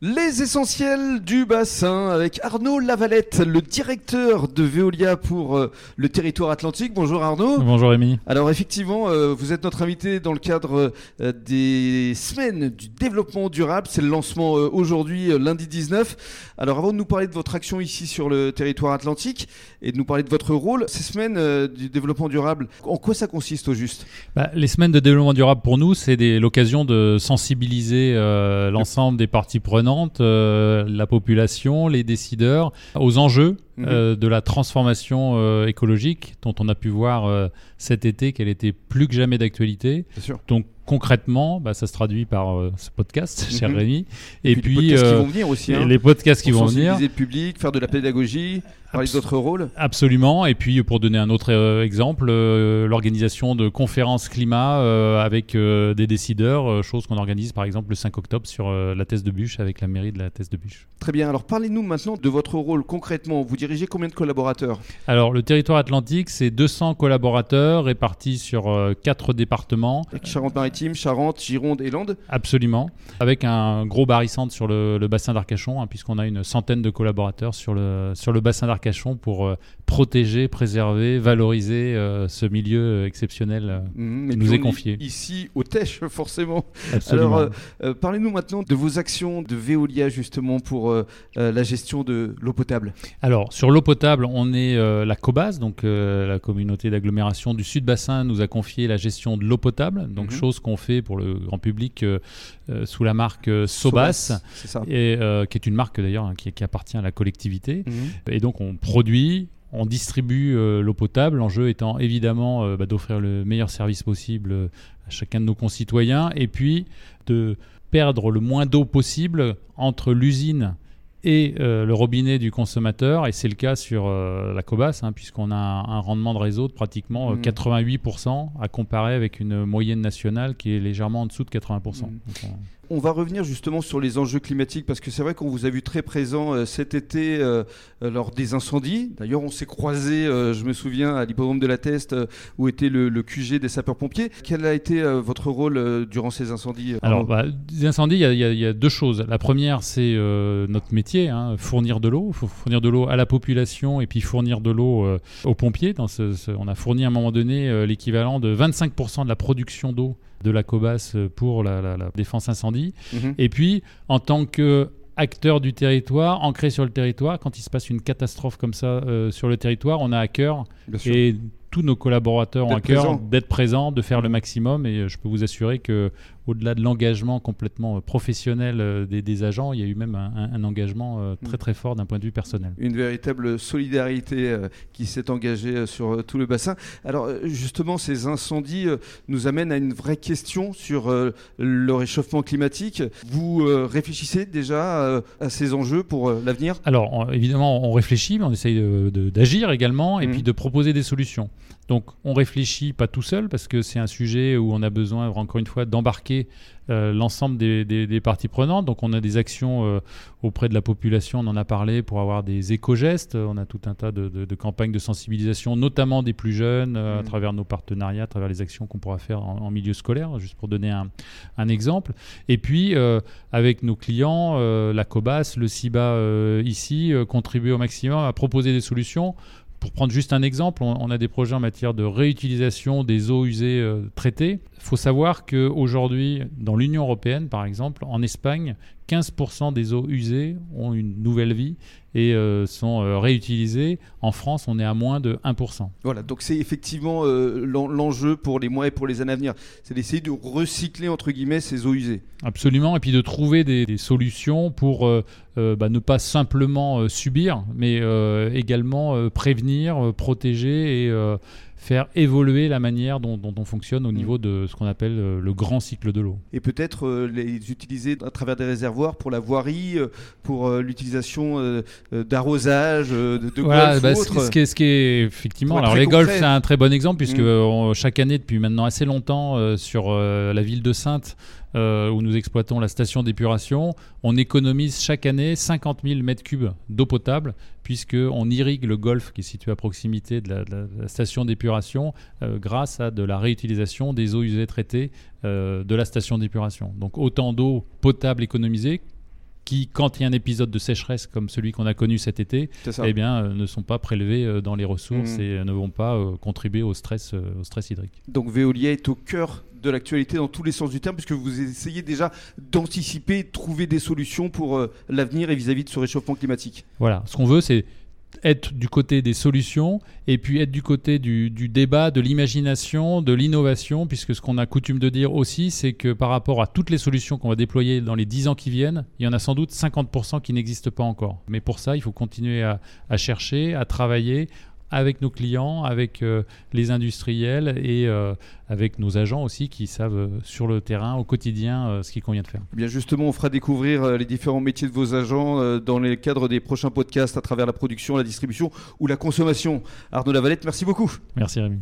Les essentiels du bassin avec Arnaud Lavalette, le directeur de Veolia pour euh, le territoire atlantique. Bonjour Arnaud. Bonjour Rémi. Alors effectivement, euh, vous êtes notre invité dans le cadre euh, des semaines du développement durable. C'est le lancement aujourd'hui, lundi 19. Alors avant de nous parler de votre action ici sur le territoire atlantique et de nous parler de votre rôle, ces semaines du développement durable, en quoi ça consiste au juste? Bah, Les semaines de développement durable pour nous, c'est l'occasion de sensibiliser l'ensemble des parties prenantes euh, la population, les décideurs, aux enjeux mhm. euh, de la transformation euh, écologique dont on a pu voir cet été qu'elle était plus que jamais d'actualité. Donc concrètement, bah, ça se traduit par ce podcast, cher mhm. Rémi. Et, puis, les podcasts qui vont venir aussi. Hein. Les podcasts qui vont venir. le public, faire de la pédagogie. Parler d'autres rôles Absolument. Et puis, pour donner un autre euh, exemple, euh, l'organisation de conférences climat euh, avec des décideurs, chose qu'on organise par exemple le 5 octobre sur la thèse de Bûche avec la mairie de la thèse de Bûche. Très bien. Alors, parlez-nous maintenant de votre rôle concrètement. Vous dirigez combien de collaborateurs Alors, le territoire atlantique, c'est 200 collaborateurs répartis sur quatre départements. Charente-Maritime, Charente, Gironde et Landes Absolument. Avec un gros barycentre sur le, bassin d'Arcachon, hein, puisqu'on a une centaine de collaborateurs sur le, sur le bassin d'Arcachon Arcachon pour euh, protéger, préserver, valoriser euh, ce milieu euh, exceptionnel mmh, qui nous est confié. Ici, au Tèche, forcément. Alors, parlez-nous maintenant de vos actions de Veolia, justement, pour la gestion de l'eau potable. Alors, sur l'eau potable, on est la COBAS, donc la communauté d'agglomération du Sud-Bassin, nous a confié la gestion de l'eau potable, donc mmh. chose qu'on fait pour le grand public sous la marque Sobas, et, qui est une marque d'ailleurs hein, qui, appartient à la collectivité. Mmh. Et donc, on produit, on distribue euh, l'eau potable, l'enjeu étant évidemment euh, bah, d'offrir le meilleur service possible euh, à chacun de nos concitoyens et puis de perdre le moins d'eau possible entre l'usine et le robinet du consommateur, et c'est le cas sur la Cobas, hein, puisqu'on a un, rendement de réseau de pratiquement 88% mmh. à comparer avec une moyenne nationale qui est légèrement en dessous de 80%. On va revenir justement sur les enjeux climatiques parce que c'est vrai qu'on vous a vu très présent euh, cet été euh, euh, lors des incendies. D'ailleurs, on s'est croisé, je me souviens, à l'hippodrome de la Teste où était le, QG des sapeurs-pompiers. Quel a été votre rôle durant ces incendies Alors, bah, des incendies, il y, a deux choses. La première, c'est notre métier, hein, fournir de l'eau. Fournir de l'eau à la population et puis fournir de l'eau aux pompiers. Dans on a fourni à un moment donné l'équivalent de 25% de la production d'eau de la COBAS pour la, défense incendie. Mhm. Et puis, en tant que acteur du territoire, ancré sur le territoire, quand il se passe une catastrophe comme ça euh, sur le territoire, on a à cœur, et tous nos collaborateurs ont à cœur d'être présents, de faire le maximum. Et euh, je peux vous assurer que au-delà de l'engagement complètement euh, professionnel euh, des, agents, il y a eu même un, engagement euh, très mm. très fort d'un point de vue personnel. Une véritable solidarité qui s'est engagée sur tout le bassin. Alors justement, ces incendies nous amènent à une vraie question sur le réchauffement climatique. Vous réfléchissez déjà à ces enjeux pour l'avenir? Alors évidemment, on réfléchit, mais on essaye d'agir également et mm. puis de proposer des solutions. Donc on réfléchit pas tout seul parce que c'est un sujet où on a besoin encore une fois d'embarquer euh, l'ensemble des, parties prenantes. Donc on a des actions euh, auprès de la population, on en a parlé pour avoir des éco-gestes. On a tout un tas de, campagnes de sensibilisation, notamment des plus jeunes, euh, à mmh. travers nos partenariats, à travers les actions qu'on pourra faire en, milieu scolaire, juste pour donner un, un exemple. Et puis avec nos clients, la COBAS, le CIBA ici, contribuer au maximum à proposer des solutions pour prendre juste un exemple, on, a des projets en matière de réutilisation des eaux usées euh, traitées. Il faut savoir qu'aujourd'hui, dans l'Union européenne, par exemple, en Espagne, 15% des eaux usées ont une nouvelle vie et euh, sont euh, réutilisées. En France, on est à moins de 1%. Voilà, donc c'est effectivement l'enjeu pour les mois et pour les années à venir. C'est d'essayer de recycler, entre guillemets, ces eaux usées. Absolument, et puis de trouver des, solutions pour bah, ne pas simplement subir, mais également prévenir, protéger et faire évoluer la manière dont, on fonctionne au mm. niveau de ce qu'on appelle euh, le grand cycle de l'eau. Et peut-être euh, les utiliser à travers des réservoirs pour la voirie, euh, pour l'utilisation d'arrosage, de, de golf bah, ce, qui est, ce qui est effectivement, alors les golfs c'est un très bon exemple puisque mm. chaque année depuis maintenant assez longtemps sur la ville de Sainte euh, où nous exploitons la station d'épuration, on économise chaque année 50 000 mètres cubes d'eau potable, puisqu'on irrigue le golfe qui est situé à proximité de la, station d'épuration euh, grâce à de la réutilisation des eaux usées traitées euh, de la station d'épuration. Donc autant d'eau potable économisée qui, quand il y a un épisode de sécheresse comme celui qu'on a connu cet été, eh bien, ne sont pas prélevés dans les ressources mmh. et ne vont pas contribuer au stress, au stress hydrique. Donc Veolia est au cœur de l'actualité dans tous les sens du terme, puisque vous essayez déjà d'anticiper, de trouver des solutions pour l'avenir et vis-à-vis de ce réchauffement climatique. Voilà, ce qu'on veut, c'est être du côté des solutions et puis être du côté du, débat, de l'imagination, de l'innovation, puisque ce qu'on a coutume de dire aussi, c'est que par rapport à toutes les solutions qu'on va déployer dans les 10 ans qui viennent, il y en a sans doute 50% qui n'existent pas encore. Mais pour ça, il faut continuer à chercher, à travailler, avec nos clients, avec euh, les industriels et euh, avec nos agents aussi qui savent euh, sur le terrain au quotidien ce qu'il convient de faire. Eh bien justement, on fera découvrir les différents métiers de vos agents dans le cadre des prochains podcasts à travers la production, la distribution ou la consommation. Arnaud Lavalette, merci beaucoup. Merci Rémi.